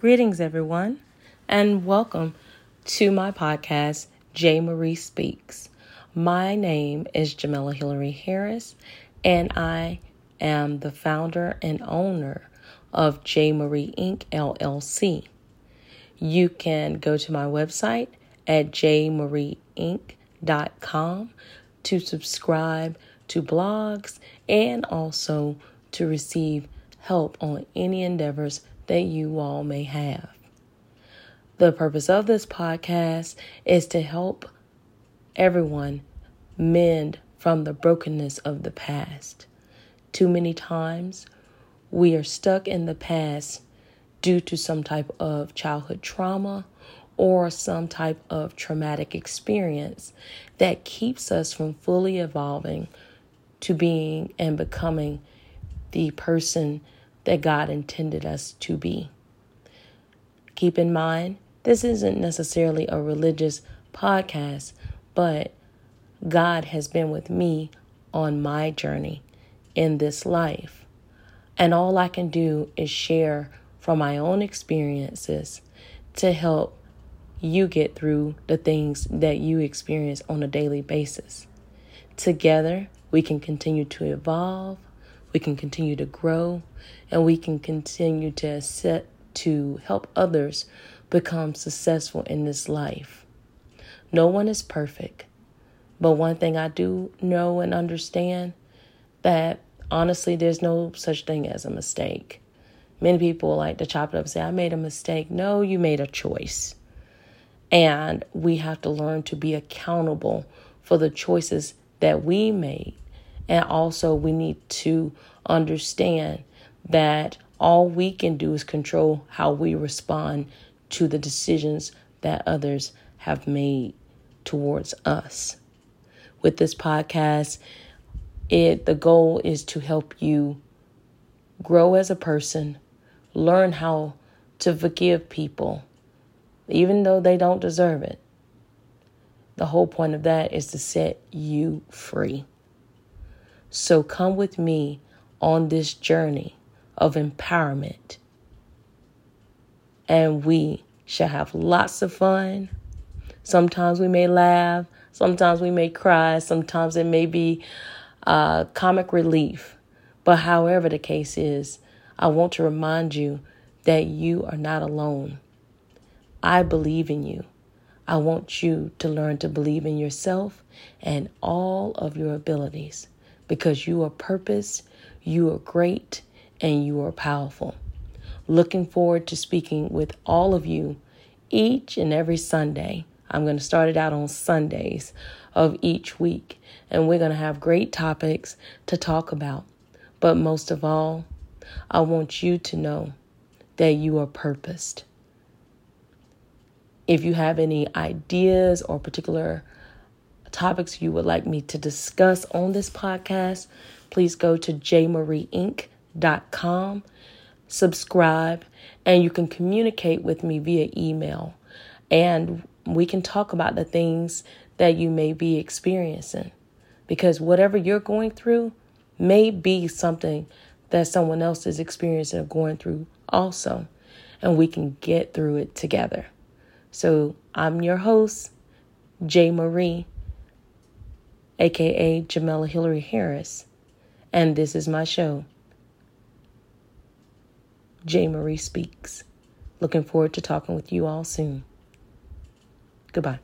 Greetings, everyone, and welcome to my podcast, J. Marie Speaks. My name is Jamela Hillary Harris, and I am the founder and owner of J. Marie Ink LLC. You can go to my website at jmarieink.com to subscribe to blogs and also to receive help on any endeavors that you all may have. The purpose of this podcast is to help everyone mend from the brokenness of the past. Too many times we are stuck in the past due to some type of childhood trauma or some type of traumatic experience that keeps us from fully evolving to being and becoming the person that God intended us to be. Keep in mind, this isn't necessarily a religious podcast, but God has been with me on my journey in this life. And all I can do is share from my own experiences to help you get through the things that you experience on a daily basis. Together, we can continue to evolve we can continue to grow, and we can continue to set to help others become successful in this life. No one is perfect, but one thing I do know and understand that honestly, there's no such thing as a mistake. Many people like to chop it up and say, I made a mistake. No, you made a choice. And we have to learn to be accountable for the choices that we made and also, we need to understand that all we can do is control how we respond to the decisions that others have made towards us. With this podcast, it the goal is to help you grow as a person, learn how to forgive people even though they don't deserve it. The whole point of that is to set you free. So come with me on this journey of empowerment. And we shall have lots of fun. Sometimes we may laugh, sometimes we may cry, sometimes it may be uh, comic relief. But however the case is, I want to remind you that you are not alone. I believe in you. I want you to learn to believe in yourself and all of your abilities because you are purpose, you are great, and you are powerful. Looking forward to speaking with all of you each and every Sunday. I'm going to start it out on Sundays of each week, and we're going to have great topics to talk about. But most of all, I want you to know that you are purposed. If you have any ideas or particular topics you would like me to discuss on this podcast, please go to jmarieink.com, subscribe, and you can communicate with me via email. And we can talk about the things that you may be experiencing. Because whatever you're going through may be something that someone else is experiencing or going through also. And we can get through it together. So I'm your host, J. Marie aka Jamela Hillary Harris, and this is my show. J. Marie Speaks. Looking forward to talking with you all soon. Goodbye.